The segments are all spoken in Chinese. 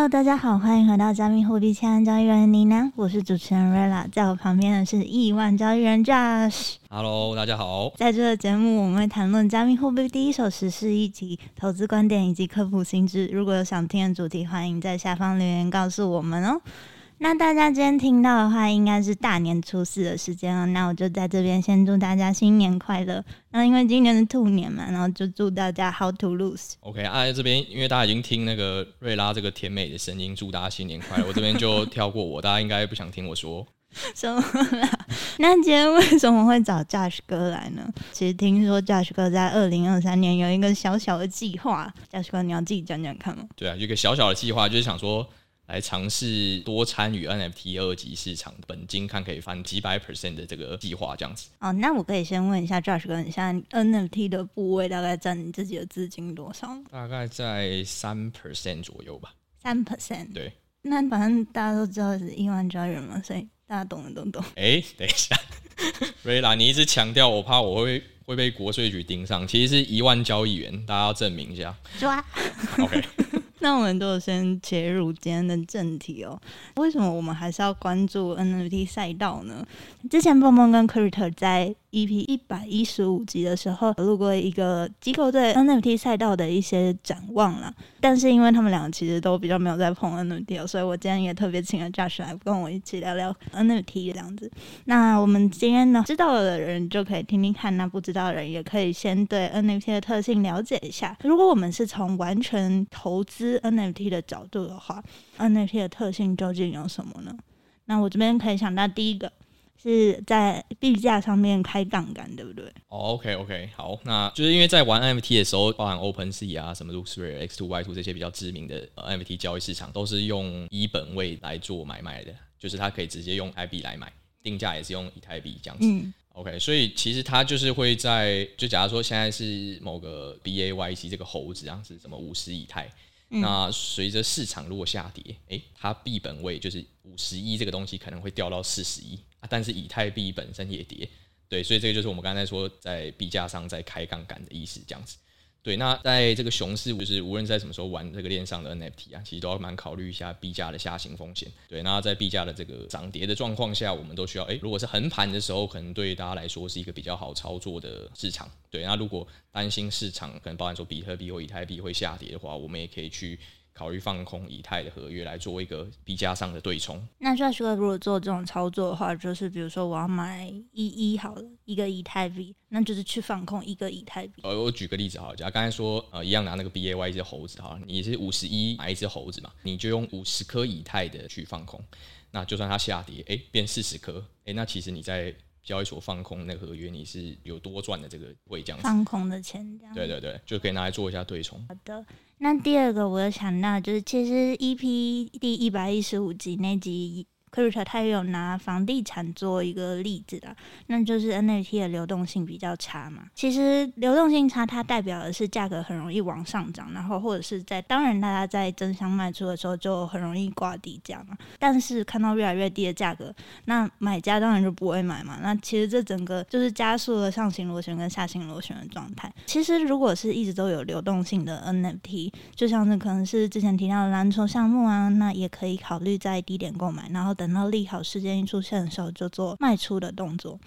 Hello，大家好，欢迎回到加密货币千万交易员尼娜，我是主持人 Rella，在我旁边的是亿万交易员 Josh。Hello，大家好。在这个节目，我们会谈论加密货币第一手时事议题、投资观点以及科普新知。如果有想听的主题，欢迎在下方留言告诉我们哦。那大家今天听到的话，应该是大年初四的时间了。那我就在这边先祝大家新年快乐。那因为今年是兔年嘛，然后就祝大家 How to lose。OK，啊，在这边因为大家已经听那个瑞拉这个甜美的声音，祝大家新年快乐。我这边就跳过我，大家应该不想听我说 什么啦。那今天为什么会找 Josh 哥来呢？其实听说 Josh 哥在二零二三年有一个小小的计划，Josh 哥你要自己讲讲看吗？对啊，有一个小小的计划就是想说。来尝试多参与 NFT 二级市场，本金看可以翻几百 percent 的这个计划，这样子。哦，那我可以先问一下 Josh 哥，你现在 NFT 的部位大概占你自己的资金多少？大概在三 percent 左右吧。三 percent。对。那反正大家都知道是亿万交易员嘛，所以大家懂的都懂。哎、欸，等一下，瑞拉，你一直强调，我怕我会会被国税局盯上。其实是一万交易员，大家要证明一下。抓。OK。那我们就先切入今天的正题哦。为什么我们还是要关注 NFT 赛道呢？之前蹦蹦跟 c r i t e r 在 EP 一百一十五集的时候录过一个机构对 NFT 赛道的一些展望啦，但是因为他们两个其实都比较没有在碰 NFT，所以我今天也特别请了 Josh 来跟我一起聊聊 NFT 这样子。那我们今天呢，知道的人就可以听听看，那不知道的人也可以先对 NFT 的特性了解一下。如果我们是从完全投资 NFT 的角度的话，NFT 的特性究竟有什么呢？那我这边可以想到第一个。是在币价上面开杠杆，对不对？哦、oh，OK OK，好，那就是因为在玩 NFT 的时候，包含 OpenSea 啊、什么 LooksRare、X2、Y2 这些比较知名的 NFT 交易市场，都是用一本位来做买卖的，就是它可以直接用以太币来买，定价也是用以太币这样子。嗯、OK，所以其实它就是会在，就假如说现在是某个 BAYC 这个猴子，这样子什么五十以太。那随着市场如果下跌，诶、它币本位就是五十一这个东西可能会掉到四十一啊，但是以太币本身也跌，对，所以这个就是我们刚才说在币价上在开杠杆的意思，这样子。对，那在这个熊市，就是无论在什么时候玩这个链上的 NFT 啊，其实都要蛮考虑一下币价的下行风险。对，那在币价的这个涨跌的状况下，我们都需要，诶，如果是横盘的时候，可能对大家来说是一个比较好操作的市场。对，那如果担心市场可能包含说比特币或以太币会下跌的话，我们也可以去。考虑放空以太的合约来做一个币价上的对冲。那 Josh 哥如果做这种操作的话，就是比如说我要买一一好了一个以太币，那就是去放空一个以太币。呃，我举个例子好了，假如刚才说呃一样拿那个 BAY 一只猴子哈，你是五十一买一只猴子嘛，你就用五十颗以太的去放空，那就算它下跌，哎、欸，变四十颗，哎，那其实你在。交易所放空那个合约，你是有多赚的这个位这样子，放空的钱这样，对对对，就可以拿来做一下对冲。好的，那第二个我有想到就是，其实 EP 第一百一十五集那集。Crypto 他也有拿房地产做一个例子的，那就是 NFT 的流动性比较差嘛。其实流动性差，它代表的是价格很容易往上涨，然后或者是在当然大家在争相卖出的时候就很容易挂低价嘛。但是看到越来越低的价格，那买家当然就不会买嘛。那其实这整个就是加速了上行螺旋跟下行螺旋的状态。其实如果是一直都有流动性的 NFT，就像是可能是之前提到的蓝筹项目啊，那也可以考虑在低点购买，然后。等到利好事件一出现的时候，就做卖出的动作。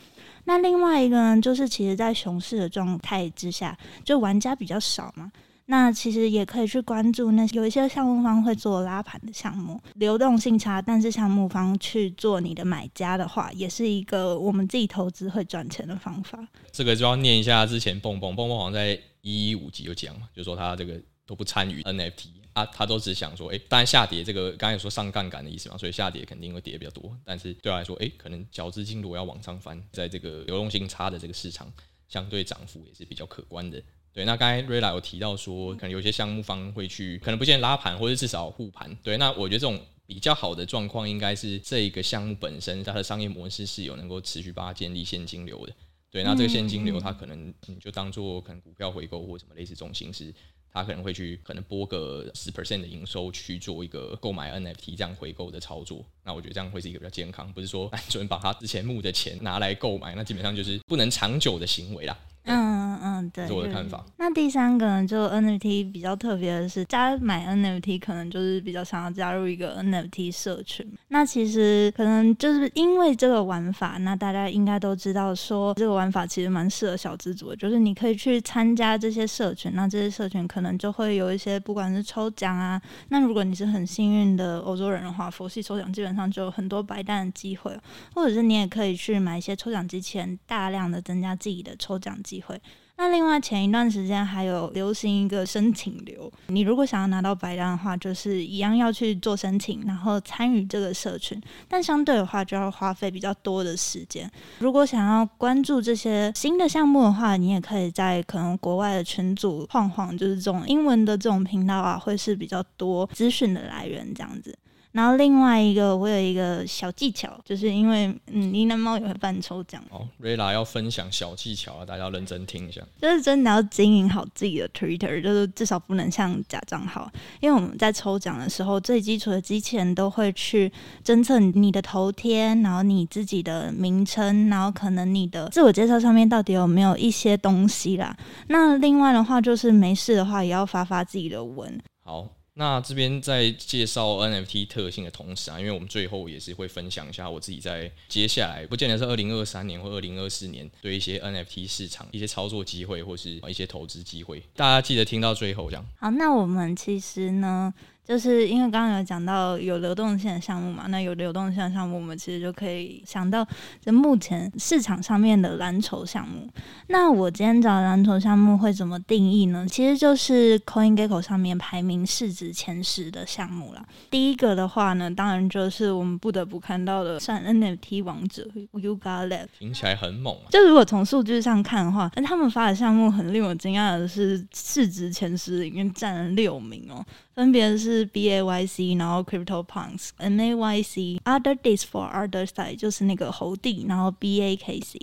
那另外一个呢，就是其实，在熊市的状态之下，就玩家比较少嘛。那其实也可以去关注那有一些项目方会做拉盘的项目，流动性差，但是项目方去做你的买家的话，也是一个我们自己投资会赚钱的方法。这个就要念一下之前蹦蹦蹦蹦好像在一一五集有讲嘛，就说他这个都不参与 NFT。啊，他都只想说，哎、欸，当然下跌这个刚才说上杠杆的意思嘛，所以下跌肯定会跌比较多。但是对我来说，哎、欸，可能小资金如果要往上翻，在这个流动性差的这个市场，相对涨幅也是比较可观的。对，那刚才瑞拉有提到说，可能有些项目方会去，可能不见拉盘，或者至少护盘。对，那我觉得这种比较好的状况，应该是这一个项目本身它的商业模式是有能够持续帮它建立现金流的。对，那这个现金流它可能你就当做可能股票回购或什么类似这种形式。他可能会去可能拨个十 percent 的营收去做一个购买 NFT 这样回购的操作，那我觉得这样会是一个比较健康，不是说单纯把他之前募的钱拿来购买，那基本上就是不能长久的行为啦。嗯嗯，嗯，对，这是我的看法。那第三个呢，就 NFT 比较特别的是，加买 NFT 可能就是比较想要加入一个 NFT 社群。那其实可能就是因为这个玩法，那大家应该都知道说，这个玩法其实蛮适合小资族的，就是你可以去参加这些社群，那这些社群可能就会有一些不管是抽奖啊，那如果你是很幸运的欧洲人的话，佛系抽奖基本上就有很多白蛋的机会，或者是你也可以去买一些抽奖机器人，大量的增加自己的抽奖机机会。那另外前一段时间还有流行一个申请流，你如果想要拿到白单的话，就是一样要去做申请，然后参与这个社群，但相对的话就要花费比较多的时间。如果想要关注这些新的项目的话，你也可以在可能国外的群组晃晃，就是这种英文的这种频道啊，会是比较多资讯的来源这样子。然后另外一个，我有一个小技巧，就是因为嗯，呢喃猫也会办抽奖。哦，，Rela 要分享小技巧啊，大家要认真听一下。就是真的要经营好自己的 Twitter，就是至少不能像假账号。因为我们在抽奖的时候，最基础的机器人都会去侦测你的头贴，然后你自己的名称，然后可能你的自我介绍上面到底有没有一些东西啦。那另外的话，就是没事的话，也要发发自己的文。好。那这边在介绍 NFT 特性的同时啊，因为我们最后也是会分享一下我自己在接下来，不见得是二零二三年或二零二四年对一些 NFT 市场一些操作机会或是一些投资机会，大家记得听到最后这样。好，那我们其实呢。就是因为刚刚有讲到有流动性的项目嘛，那有流动性的项目，我们其实就可以想到，就目前市场上面的蓝筹项目。那我今天找蓝筹项目会怎么定义呢？其实就是 CoinGecko 上面排名市值前十的项目啦。第一个的话呢，当然就是我们不得不看到的，算 NFT 王者 Yuga Lab，听起来很猛啊。就如果从数据上看的话，那他们发的项目很令我惊讶的是，市值前十里面占了六名哦。分别是 B A Y C，然后 Crypto Punks M A Y C Other Days for Other Side，就是那个猴帝，然后 B A K C。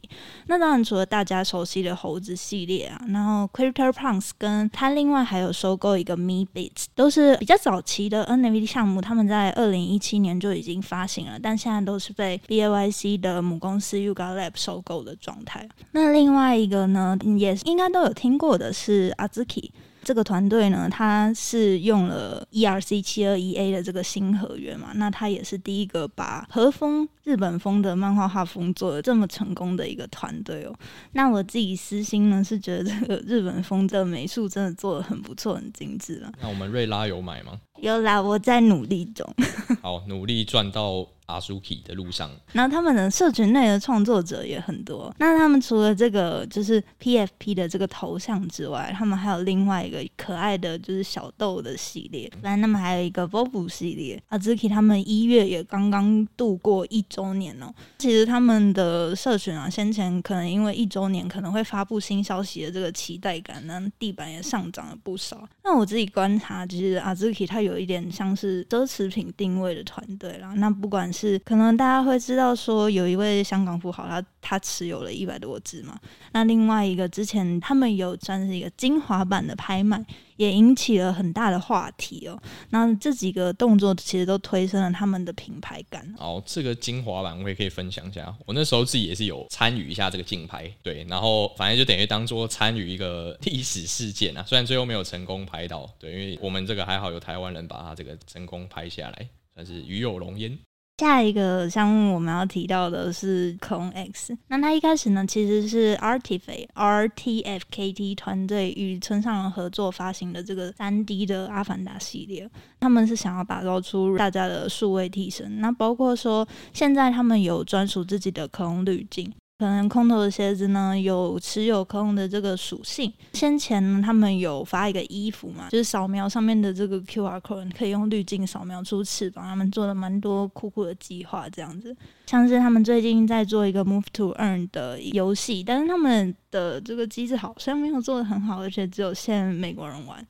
那当然除了大家熟悉的猴子系列啊，然后 Crypto Punks 跟他另外还有收购一个 Meebits，都是比较早期的 N F T 项目，他们在二零一七年就已经发行了，但现在都是被 B A Y C 的母公司 Yuga Lab 收购的状态。那另外一个呢，也应该都有听过的是 Azuki。这个团队呢，他是用了 ERC 七二一 A 的这个新合约嘛，那他也是第一个把和风日本风的漫画画风做的这么成功的一个团队哦。那我自己私心呢，是觉得这个日本风的美术真的做的很不错，很精致了。那我们瑞拉有买吗？有啦，我在努力中。好，努力赚到。Azuki 的路上，那他们的社群内的创作者也很多。那他们除了这个就是 PFP 的这个头像之外，他们还有另外一个可爱的就是小豆的系列。反正他们还有一个 Bobo 系列。阿 Zuki 他们一月也刚刚度过一周年哦。其实他们的社群啊，先前可能因为一周年可能会发布新消息的这个期待感，那地板也上涨了不少。那我自己观察，其实 Azuki 它有一点像是奢侈品定位的团队啦。那不管是是可能大家会知道说有一位香港富豪，他他持有了一百多只嘛。那另外一个之前他们有算是一个精华版的拍卖，也引起了很大的话题哦。那这几个动作其实都推升了他们的品牌感。哦，这个精华版我也可以分享一下。我那时候自己也是有参与一下这个竞拍，对，然后反正就等于当做参与一个历史事件啊。虽然最后没有成功拍到，对，因为我们这个还好有台湾人把它这个成功拍下来，算是与有龙焉。下一个项目我们要提到的是 CloneX，那它一开始呢，其实是 RTFKT RTFKT 团队与村上人合作发行的这个三 D 的阿凡达系列，他们是想要打造出大家的数位替身，那包括说现在他们有专属自己的空滤镜。可能空投的鞋子呢，有持有空的这个属性。先前呢，他们有发一个衣服嘛，就是扫描上面的这个 QR code，可以用滤镜扫描出翅膀。他们做了蛮多酷酷的计划，这样子。像是他们最近在做一个 Move to Earn 的游戏，但是他们的这个机制好像没有做的很好，而且只有限美国人玩。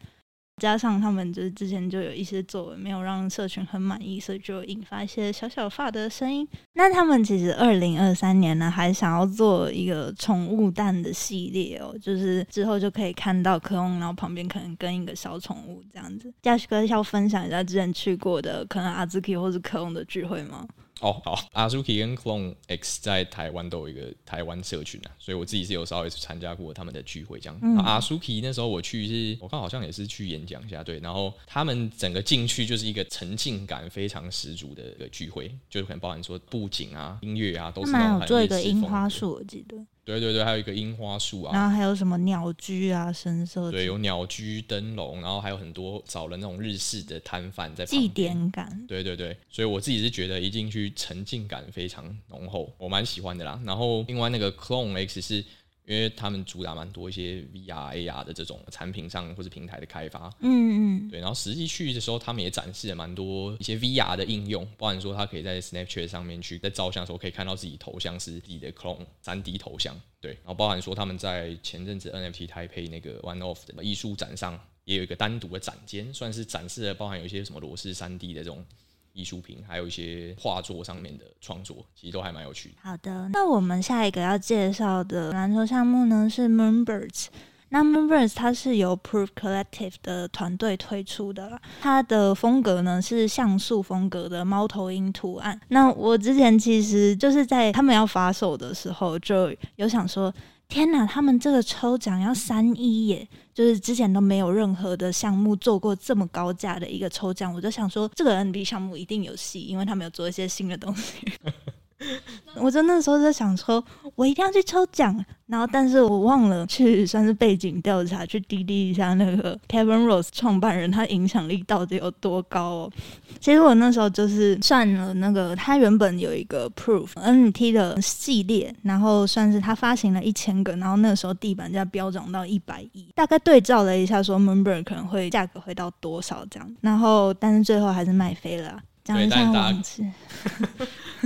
加上他们就是之前就有一些作为没有让社群很满意，所以就引发一些小小发的声音。那他们其实二零二三年呢，还想要做一个宠物蛋的系列哦，就是之后就可以看到 Clone，然后旁边可能跟一个小宠物这样子。Josh 哥要分享一下之前去过的可能 Azuki 或是 Clone 的聚会吗？哦，好，Azuki 跟 Clone X 在台湾都有一个台湾社群啊，所以我自己是有稍微参加过他们的聚会这样。嗯、Azuki 那时候我去是，我看好像也是去演讲一下，对，然后他们整个进去就是一个沉浸感非常十足的一个聚会，就是可能包含说布景啊、音乐啊，都是那种做一个樱花树，我记得。对对对，还有一个樱花树啊，然后还有什么鸟居啊，深色对，有鸟居灯笼，然后还有很多找了那种日式的摊贩在祭典感。对对对，所以我自己是觉得一进去沉浸感非常浓厚，我蛮喜欢的啦。然后另外那个 Clone X 是。因为他们主打蛮多一些 VR、AR 的这种产品上或者平台的开发，嗯嗯，对。然后实际去的时候，他们也展示了蛮多一些 VR 的应用，包含说他可以在 Snapchat 上面去在照相的时候可以看到自己头像是自己的 clone 三 D 头像，对。然后包含说他们在前阵子 NFT 台配那个 One Off 的艺术展上也有一个单独的展间，算是展示了包含有一些什么罗氏三 D 的这种。艺术品，还有一些画作上面的创作，其实都还蛮有趣的。好的，那我们下一个要介绍的篮球项目呢是 Moonbirds。那 Moonbirds 它是由 Proof Collective 的团队推出的，它的风格呢是像素风格的猫头鹰图案。那我之前其实就是在他们要发售的时候，就有想说。天呐，他们这个抽奖要三一耶，就是之前都没有任何的项目做过这么高价的一个抽奖，我就想说这个 N B 项目一定有戏，因为他们有做一些新的东西。我就那时候就想说，我一定要去抽奖。然后，但是我忘了去 算是背景调查，去滴滴一下那个 Kevin Rose 创办人，他影响力到底有多高哦。其实我那时候就是算了那个，他原本有一个 Proof NFT 的系列，然后算是他发行了一千个，然后那个时候地板价飙涨到一百亿，大概对照了一下，说 Member 可能会价格会到多少这样，然后但是最后还是卖飞了。讲 一下往事，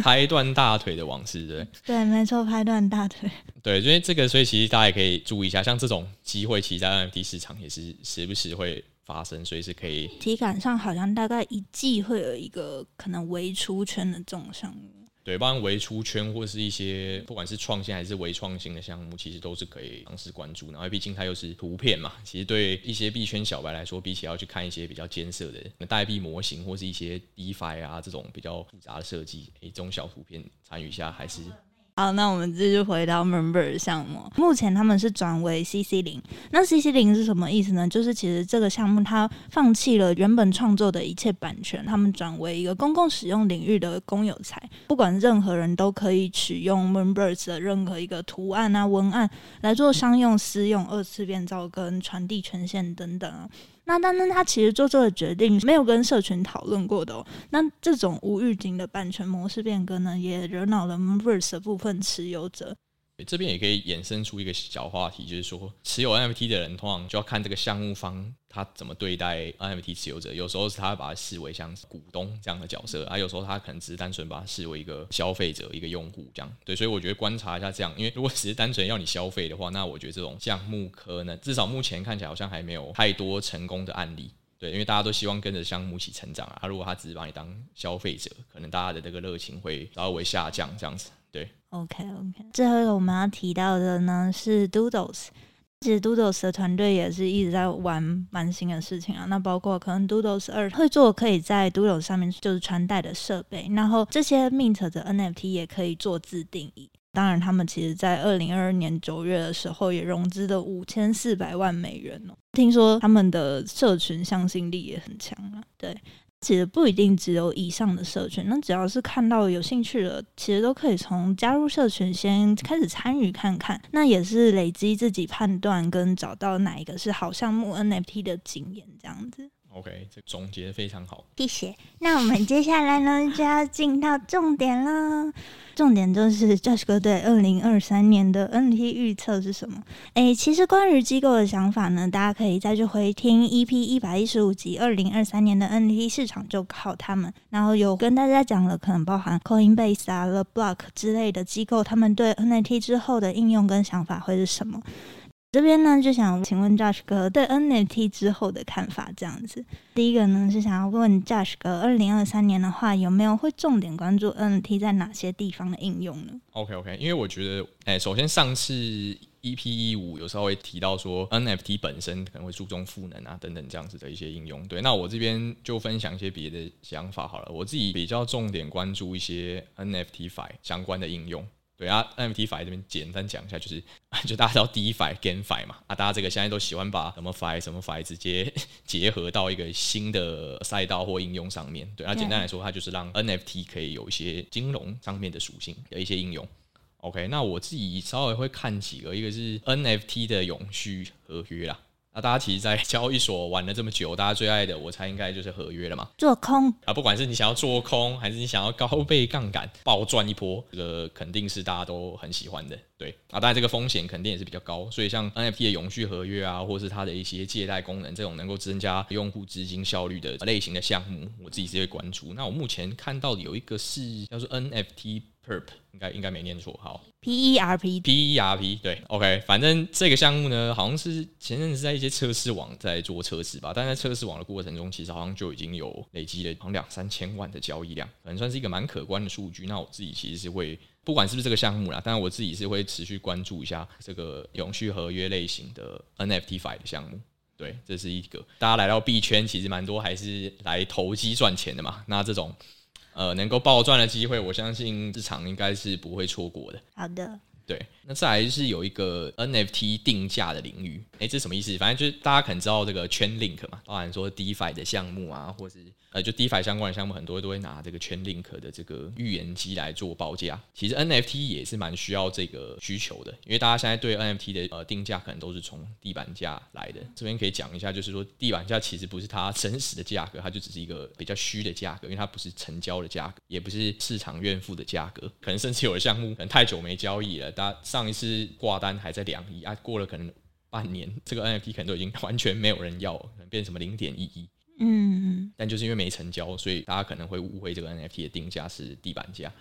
拍断大腿的往事，对对，没错，拍断大腿。对，因为这个，所以其实大家也可以注意一下，像这种机会，其实在 NFT 市场也是时不时会发生，所以是可以。体感上好像大概一季会有一个可能微出圈的这种项目。对，包含微出圈或是一些不管是创新还是微创新的项目，其实都是可以尝试关注。然后毕竟它又是图片嘛，其实对一些币圈小白来说，比起要去看一些比较艰涩的代币模型或是一些 DeFi 啊这种比较复杂的设计，诶，中小图片参与一下还是。好，那我们继续回到 Moonbird 项目。目前他们是转为 CC 零。那 CC 零是什么意思呢？就是其实这个项目它放弃了原本创作的一切版权，他们转为一个公共使用领域的公有财，不管任何人都可以取用 members 的任何一个图案啊、文案来做商用、私用、二次变造跟传递权限等等啊。那那那他其实做这个决定没有跟社群讨论过的哦。那这种无预警的版权模式变更呢，也惹恼了 Mars 的部分持有者。这边也可以衍生出一个小话题，就是说持有 NFT 的人通常就要看这个项目方他怎么对待 NFT 持有者。有时候是他会把它视为像股东这样的角色，啊，有时候他可能只是单纯把它视为一个消费者、一个用户这样。对，所以我觉得观察一下这样，因为如果只是单纯要你消费的话，那我觉得这种项目可能至少目前看起来好像还没有太多成功的案例。对，因为大家都希望跟着项目一起成长啊。他如果他只是把你当消费者，可能大家的这个热情会稍微下降这样子。对，OK OK。最后一个我们要提到的呢是 Doodles，其实 Doodles 的团队也是一直在玩蛮新的事情啊。那包括可能 Doodles 二会做可以在 Doodles 上面就是穿戴的设备，然后这些 Mint 的 NFT 也可以做自定义。当然，他们其实在二零二二年九月的时候也融资了五千四百万美元哦。听说他们的社群向心力也很强啊，对。其实不一定只有以上的社群，那只要是看到有兴趣的，其实都可以从加入社群先开始参与看看，那也是累积自己判断跟找到哪一个是好项目 NFT 的经验这样子。OK，这总结非常好，谢谢。那我们接下来呢 就要进到重点了。重点就是 Josh 哥对二零二三年的 NT 预测是什么？诶，其实关于机构的想法呢，大家可以再去回听 EP 一百一十五集，二零二三年的 NT 市场就靠他们。然后有跟大家讲了，可能包含 Coinbase 啊、The Block 之类的机构，他们对 NFT 之后的应用跟想法会是什么？这边呢，就想请问 Josh 哥对 NFT 之后的看法，这样子。第一个呢，是想要问 Josh 哥，二零二三年的话，有没有会重点关注 NFT 在哪些地方的应用呢？OK OK，因为我觉得，哎，首先上次 EP 一五有稍微提到说 NFT 本身可能会注重赋能啊等等这样子的一些应用。对，那我这边就分享一些别的想法好了。我自己比较重点关注一些 NFTFi 相关的应用。对啊，NFTFi 这边简单讲一下，就是 就大家知道 DeFi、GameFi 嘛，啊，大家这个现在都喜欢把什么 Fi 什么 Fi 直接 结合到一个新的赛道或应用上面。对，那简单来说，它就是让 NFT 可以有一些金融上面的属性的一些应用。OK，那我自己稍微会看几个，一个是 NFT 的永续合约啦。那大家其实，在交易所玩了这么久，大家最爱的，我猜应该就是合约了嘛。做空啊，不管是你想要做空，还是你想要高倍杠杆暴赚一波，这个肯定是大家都很喜欢的。对啊，当然这个风险肯定也是比较高，所以像 NFT 的永续合约啊，或是它的一些借贷功能，这种能够增加用户资金效率的类型的项目，我自己是会关注。那我目前看到的有一个是叫做 NFT。Perp 应该应该没念错，好，P E R P P E R P 对，OK，反正这个项目呢，好像是前阵子在一些测试网在做测试吧，但在测试网的过程中，其实好像就已经有累积了好像两三千万的交易量，可能算是一个蛮可观的数据。那我自己其实是会，不管是不是这个项目啦，但是我自己是会持续关注一下这个永续合约类型的 NFTFi 的项目。对，这是一个大家来到币圈，其实蛮多还是来投机赚钱的嘛。那这种。呃，能够暴赚的机会，我相信市场应该是不会错过的。好的，对，那再来就是有一个 NFT 定价的领域，诶，这什么意思？反正就是大家可能知道这个 Chainlink 嘛，包含说 DeFi 的项目啊，或是。呃，就 DeFi 相关的项目，很多都会拿这个 Chainlink 的这个预言机来做报价。其实 NFT 也是蛮需要这个需求的，因为大家现在对 NFT 的呃定价可能都是从地板价来的。这边可以讲一下，就是说地板价其实不是它真实的价格，它就只是一个比较虚的价格，因为它不是成交的价格，也不是市场愿付的价格。可能甚至有的项目可能太久没交易了，大家上一次挂单还在两亿啊，过了可能半年，这个 NFT 可能都已经完全没有人要，可能变成什么零点一一。嗯，但就是因为没成交，所以大家可能会误会这个 NFT 的定价是地板价。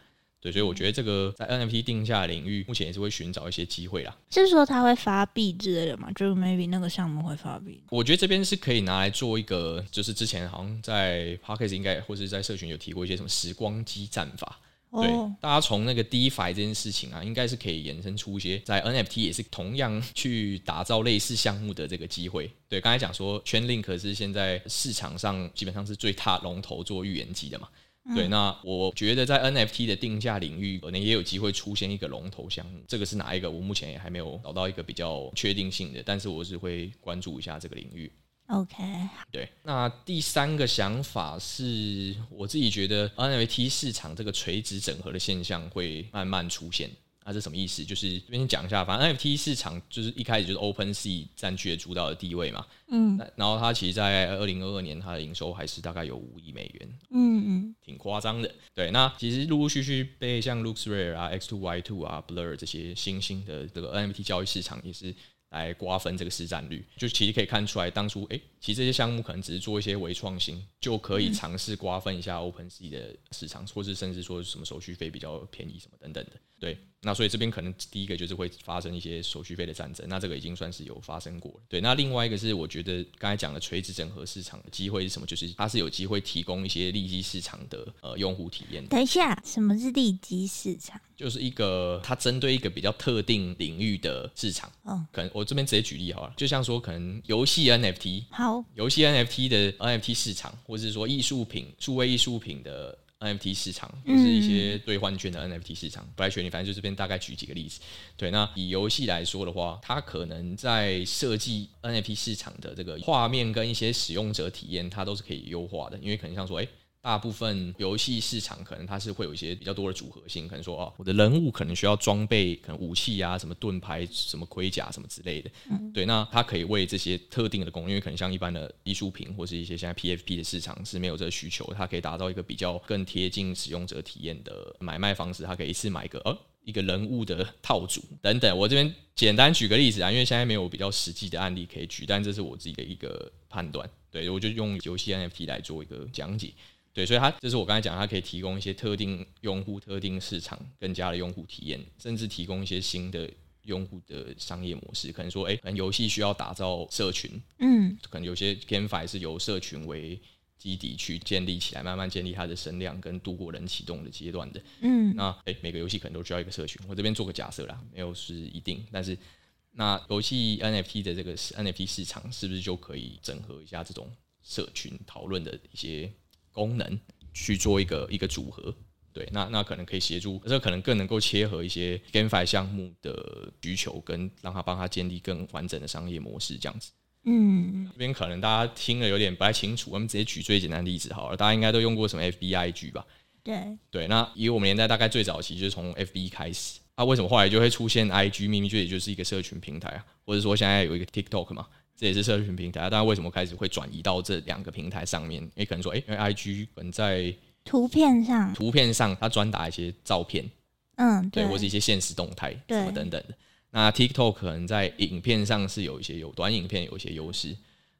对，所以我觉得这个在 NFT 定价领域，目前也是会寻找一些机会啦。是说他会发币之类的吗？就是 maybe 那个项目会发币？我觉得这边是可以拿来做一个，就是之前好像在 Podcast 应该或是在社群有提过一些什么时光机战法。对，大家从那个 DeFi 这件事情啊，应该是可以延伸出一些在 NFT 也是同样去打造类似项目的这个机会。对，刚才讲说 Chainlink 是现在市场上基本上是最大龙头做预言机的嘛。对，那我觉得在 NFT 的定价领域，可能也有机会出现一个龙头项目。这个是哪一个？我目前也还没有找到一个比较确定性的，但是我是会关注一下这个领域。OK，对，那第三个想法是我自己觉得 NFT 市场这个垂直整合的现象会慢慢出现。那这什么意思？就是这边先讲一下，反正 NFT 市场就是一开始就是 OpenSea 占据了主导的地位嘛。嗯，然后它其实，在二零二二年，它的营收还是大概有五亿美元。嗯嗯，挺夸张的。对，那其实陆陆续续被像 LooksRare 啊、X2Y2 啊、Blur 这些新兴的这个 NFT 交易市场也是。来瓜分这个市占率，就其实可以看出来，当初哎、其实这些项目可能只是做一些微创新，就可以尝试瓜分一下 Open C 的市场，或是甚至说什么手续费比较便宜什么等等的。对，那所以这边可能第一个就是会发生一些手续费的战争，那这个已经算是有发生过。对，那另外一个是我觉得刚才讲的垂直整合市场的机会是什么？就是它是有机会提供一些利基市场的呃用户体验。等一下，什么是利基市场？就是一个它针对一个比较特定领域的市场。嗯，可能我这边直接举例好了，就像说可能游戏 NFT，好，游戏 NFT 的 NFT 市场，或者是说艺术品、数位艺术品的 NFT 市场，或是一些兑换券的 NFT 市场，不太确定，反正就这边大概举几个例子。对，那以游戏来说的话，它可能在设计 NFT 市场的这个画面跟一些使用者体验，它都是可以优化的，因为可能像说，哎。大部分游戏市场可能它是会有一些比较多的组合性，可能说哦，我的人物可能需要装备，可能武器啊，什么盾牌、什么盔甲什么之类的。嗯，对，那它可以为这些特定的功能，因为可能像一般的艺术品或是一些现在 PFP 的市场是没有这个需求，它可以达到一个比较更贴近使用者体验的买卖方式。它可以一次买一个呃一个人物的套组等等。我这边简单举个例子啊，因为现在没有比较实际的案例可以举，但这是我自己的一个判断。对，我就用游戏 NFT 来做一个讲解。对，所以它就是我刚才讲，它可以提供一些特定用户、特定市场更加的用户体验，甚至提供一些新的用户的商业模式。可能说，哎，可能游戏需要打造社群，嗯，可能有些 GameFi 是由社群为基底去建立起来，慢慢建立它的声量跟度过人启动的阶段的，嗯，那哎，每个游戏可能都需要一个社群。我这边做个假设啦，没有是一定，但是那游戏 NFT 的这个 NFT 市场是不是就可以整合一下这种社群讨论的一些功能，去做一个一个组合？对，那那可能可以协助，这可能更能够切合一些 GameFi 项目的需求，跟让他帮他建立更完整的商业模式，这样子。嗯，这边可能大家听了有点不太清楚，我们直接举最简单的例子好了，大家应该都用过什么 FBIG 吧？对对，那以我们年代大概最早期就是从 FB 开始，啊，为什么后来就会出现 IG？明明就也就是一个社群平台啊，或者说现在有一个 TikTok 嘛，这也是社群平台啊，当然为什么开始会转移到这两个平台上面？也可能说，哎，因为 IG 可能在图片上，图片上它专打一些照片，嗯，对，对，或是一些现实动态什么等等的。那 TikTok 可能在影片上是有一些有短影片有一些优势，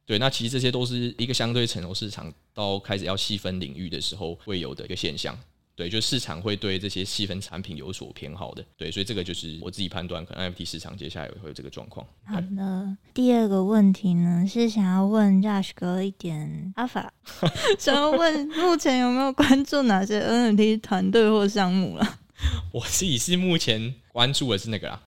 对，那其实这些都是一个相对成熟市场到开始要细分领域的时候会有的一个现象，对，就市场会对这些细分产品有所偏好的，对，所以这个就是我自己判断，可能 NFT 市场接下来也会有这个状况。好的，第二个问题呢是想要问 Josh 哥一点阿法，想要问目前有没有关注哪些 NFT 团队或项目了？我自己是目前关注的是那个啦。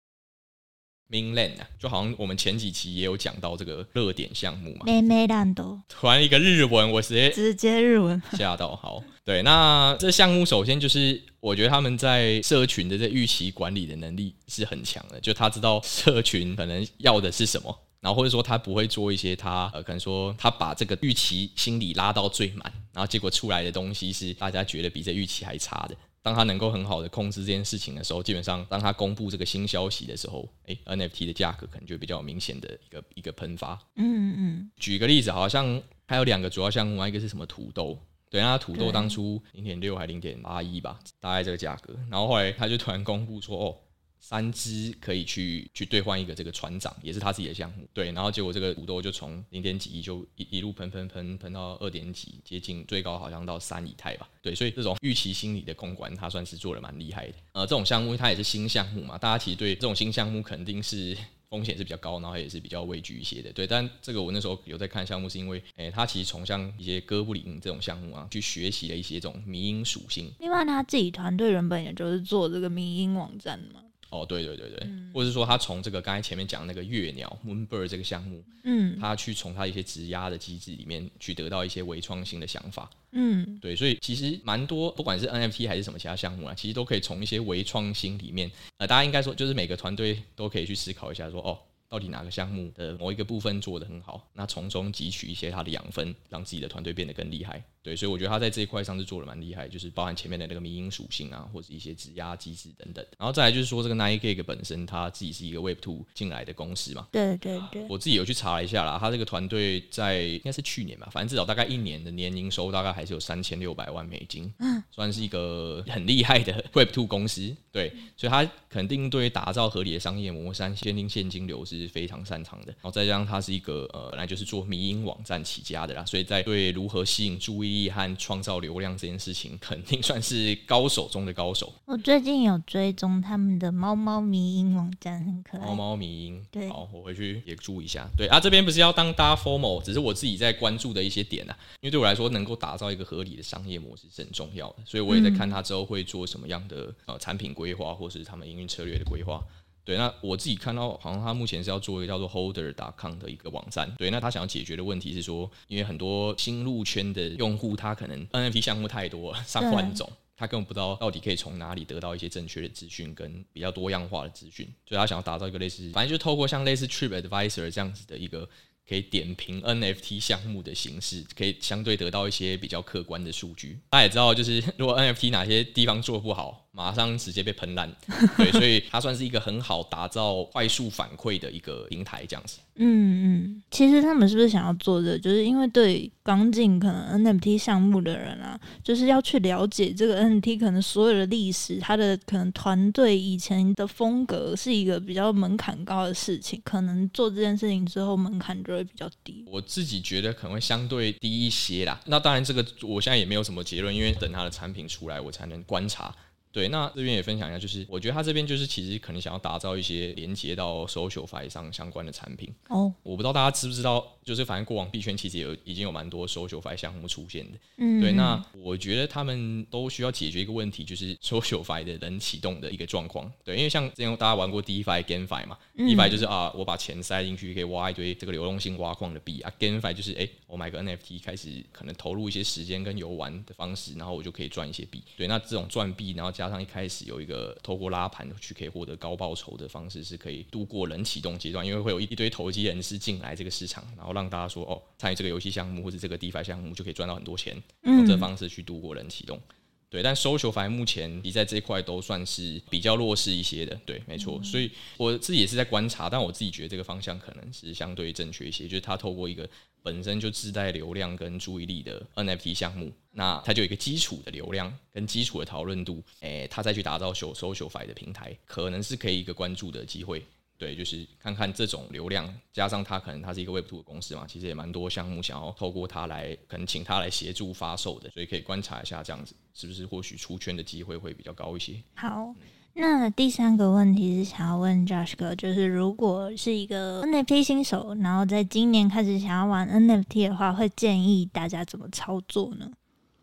Mainland 啊，就好像我们前几期也有讲到这个热点项目嘛。Mainland 突然一个日文，我直接直接日文吓到。好，对，那这项目首先就是我觉得他们在社群的这预期管理的能力是很强的，就他知道社群可能要的是什么，然后或者说他不会做一些他呃可能说他把这个预期心理拉到最满，然后结果出来的东西是大家觉得比这预期还差的。当他能够很好的控制这件事情的时候，基本上当他公布这个新消息的时候，诶，NFT 的价格可能就比较明显的一个一个喷发。嗯嗯。举个例子，好像还有两个主要项目啊，一个是什么土豆，对，那土豆当初零点六还零点八一吧，大概这个价格，然后后来他就突然公布说，哦。三只可以去去兑换一个这个船长，也是他自己的项目，对，然后结果这个土豆就从零点几亿就一一路喷喷喷喷到二点几，接近最高好像到三以太吧，对，所以这种预期心理的公关，他算是做的蛮厉害的。呃，这种项目它也是新项目嘛，大家其实对这种新项目肯定是 风险是比较高，然后也是比较畏惧一些的，对。但这个我那时候有在看项目，是因为，诶，他其实从像一些哥布林这种项目啊，去学习了一些这种迷因属性。另外，他自己团队原本也就是做这个迷因网站嘛。哦，对对对对，嗯、或者是说他从这个刚才前面讲那个月鸟 Moonbird 这个项目，嗯，他去从他一些质押的机制里面去得到一些微创新的想法，嗯，对，所以其实蛮多，不管是 NFT 还是什么其他项目啊，其实都可以从一些微创新里面，呃，大家应该说就是每个团队都可以去思考一下说，说哦。到底哪个项目的某一个部分做得很好？那从中汲取一些它的养分，让自己的团队变得更厉害。对，所以我觉得他在这一块上是做的蛮厉害，就是包含前面的那个迷因属性啊，或者一些质押机制等等。然后再来就是说，这个 9gag 本身他自己是一个 Web Two 进来的公司嘛。对对对。我自己有去查了一下啦，他这个团队在应该是去年吧，反正至少大概一年的年营收大概还是有三千六百万美金，嗯，算是一个很厉害的 Web Two 公司。对，所以他肯定对打造合理的商业模式、坚定现金流是非常擅长的。然后再加上他是一个呃本来就是做迷因网站起家的啦，所以在对如何吸引注意力和创造流量这件事情，肯定算是高手中的高手。我最近有追踪他们的猫猫迷音网站，很可爱。猫猫迷音，对，好，我回去也注意一下。对啊，这边不是要当大家 formal，只是我自己在关注的一些点啊。因为对我来说，能够打造一个合理的商业模式是很重要的，所以我也在看他之后会做什么样的呃产品规划，或是他们营运策略的规划。对，那我自己看到，好像他目前是要做一个叫做 Holder.com 的一个网站。对，那他想要解决的问题是说，因为很多新入圈的用户，他可能 NFT 项目太多了，上万种，他根本不知道到底可以从哪里得到一些正确的资讯跟比较多样化的资讯。所以他想要打造一个类似，反正就透过像类似 TripAdvisor 这样子的一个可以点评 NFT 项目的形式，可以相对得到一些比较客观的数据。大家也知道，就是如果 NFT 哪些地方做不好，马上直接被喷烂，对，所以它算是一个很好打造快速反馈的一个平台，这样子。嗯嗯，其实他们是不是想要做的，就是因为对刚进可能 NFT 项目的人啊，就是要去了解这个 NFT 可能所有的历史，它的可能团队以前的风格是一个比较门槛高的事情，可能做这件事情之后门槛就会比较低。我自己觉得可能会相对低一些啦。那当然，这个我现在也没有什么结论，因为等它的产品出来，我才能观察。对，那这边也分享一下，就是我觉得他这边就是其实可能想要打造一些连接到 SocialFi 上相关的产品。哦，我不知道大家知不知道就是反正过往币圈其实有已经有蛮多 SocialFi 项目出现的。嗯，对，那我觉得他们都需要解决一个问题，就是 SocialFi 的人启动的一个状况。对，因为像之前大家玩过 DeFi、GameFi 嘛、嗯、，DeFi 就是啊，我把钱塞进去可以挖一堆这个流动性挖矿的币啊，GameFi 就是哎、欸，我买个 NFT 开始可能投入一些时间跟游玩的方式，然后我就可以赚一些币。对，那这种赚币，然后加上一开始有一个透过拉盘去可以获得高报酬的方式，是可以度过人启动阶段，因为会有一堆投机人士进来这个市场，然后让大家说哦，参与这个游戏项目或者这个 DeFi 项目就可以赚到很多钱，用这方式去度过冷启动。对，但 SocialFi 目前你在这一块都算是比较弱势一些的。对，没错。所以我自己也是在观察，但我自己觉得这个方向可能是相对正确一些，就是它透过一个本身就自带流量跟注意力的 NFT 项目，那它就有一个基础的流量跟基础的讨论度，诶，它再去打造 SocialFi 的平台，可能是可以一个关注的机会。对，就是看看这种流量，加上它可能它是一个 Web Two 的公司嘛，其实也蛮多项目想要透过它来，可能请它来协助发售的，所以可以观察一下这样子是不是或许出圈的机会会比较高一些。好，那第三个问题是想要问 Josh 哥，就是如果是一个 NFT 新手，然后在今年开始想要玩 NFT 的话，会建议大家怎么操作呢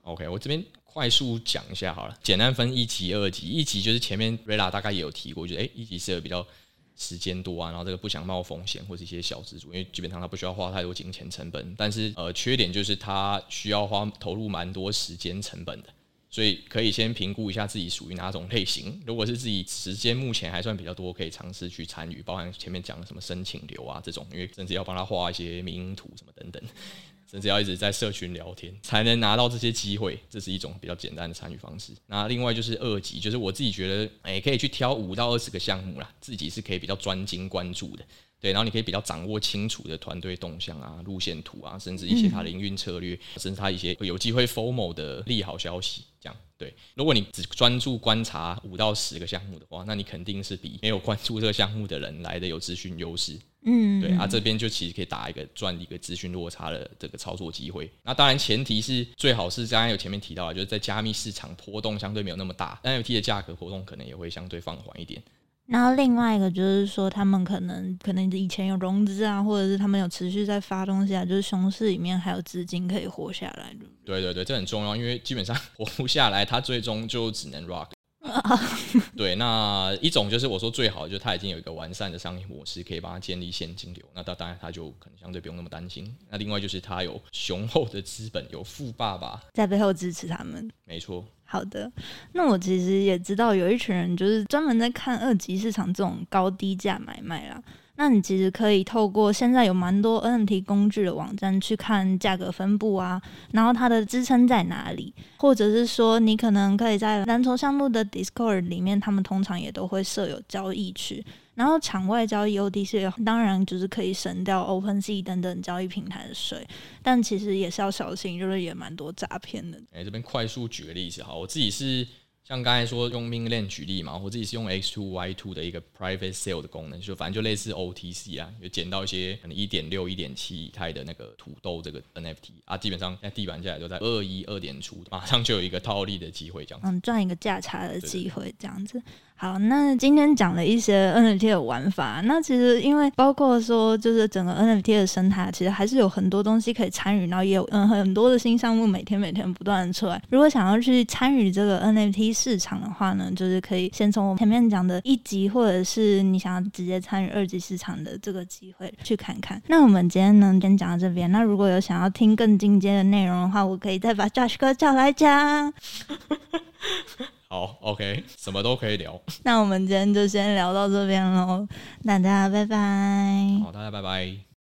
？OK，我这边快速讲一下好了，简单分一级、二级，一级就是前面 Rayla 大概也有提过，就是诶，一级是比较。时间多啊，然后这个不想冒风险或是一些小资主，因为基本上他不需要花太多金钱成本，但是呃缺点就是他需要花投入蛮多时间成本的，所以可以先评估一下自己属于哪种类型。如果是自己时间目前还算比较多，可以尝试去参与，包含前面讲的什么申请流啊这种，因为甚至要帮他画一些名图什么等等。甚至要一直在社群聊天才能拿到这些机会，这是一种比较简单的参与方式。那另外就是二级，就是我自己觉得，哎，可以去挑五到二十个项目啦，自己是可以比较专精关注的。对，然后你可以比较掌握清楚的团队动向啊、路线图啊，甚至一些它的营运策略，甚至它一些有机会 formal 的利好消息，这样。对，如果你只专注观察五到十个项目的话，那你肯定是比没有关注这个项目的人来的有资讯优势。嗯，对啊，这边就其实可以打一个赚一个资讯落差的这个操作机会。那当然前提是最好是刚刚有前面提到的，就是在加密市场波动相对没有那么大，NFT 的价格波动可能也会相对放缓一点。然后另外一个就是说，他们可能可能以前有融资啊，或者是他们有持续在发东西啊，就是熊市里面还有资金可以活下来。对对对，这很重要，因为基本上 活不下来，他最终就只能 rock。对，那一种就是我说最好，就是他已经有一个完善的商业模式，可以帮他建立现金流。那他当然他就可能相对不用那么担心。那另外就是他有雄厚的资本，有富爸爸在背后支持他们。没错。好的，那我其实也知道有一群人就是专门在看二级市场这种高低价买卖啦。那你其实可以透过现在有蛮多 NFT 工具的网站去看价格分布啊，然后它的支撑在哪里，或者是说你可能可以在蓝筹项目的 Discord 里面，他们通常也都会设有交易区，然后场外交易 OTC 当然就是可以省掉 OpenSea 等等交易平台的税，但其实也是要小心，就是也蛮多诈骗的。哎，这边快速举个例子，哈，我自己是。像刚才说用 Ming Lane 举例嘛，我自己是用 X two Y two 的一个 Private Sale 的功能，就反正就类似 OTC 啊，就捡到一些可能一点六、一点七以太的那个土豆这个 NFT 啊，基本上现在地板价也都在二一二点出，马上就有一个套利的机会，这样子，嗯，赚一个价差的机会，这样子。好，那今天讲了一些 NFT 的玩法。那其实因为包括说，就是整个 NFT 的生态，其实还是有很多东西可以参与，然后也有嗯很多的新项目每天每天不断的出来。如果想要去参与这个 NFT 市场的话呢，就是可以先从我前面讲的一级，或者是你想要直接参与二级市场的这个机会去看看。那我们今天呢，先讲到这边。那如果有想要听更进阶的内容的话，我可以再把 Josh 哥叫来讲。好，OK，什么都可以聊。那我们今天就先聊到这边喽，大家拜拜。好，大家拜拜。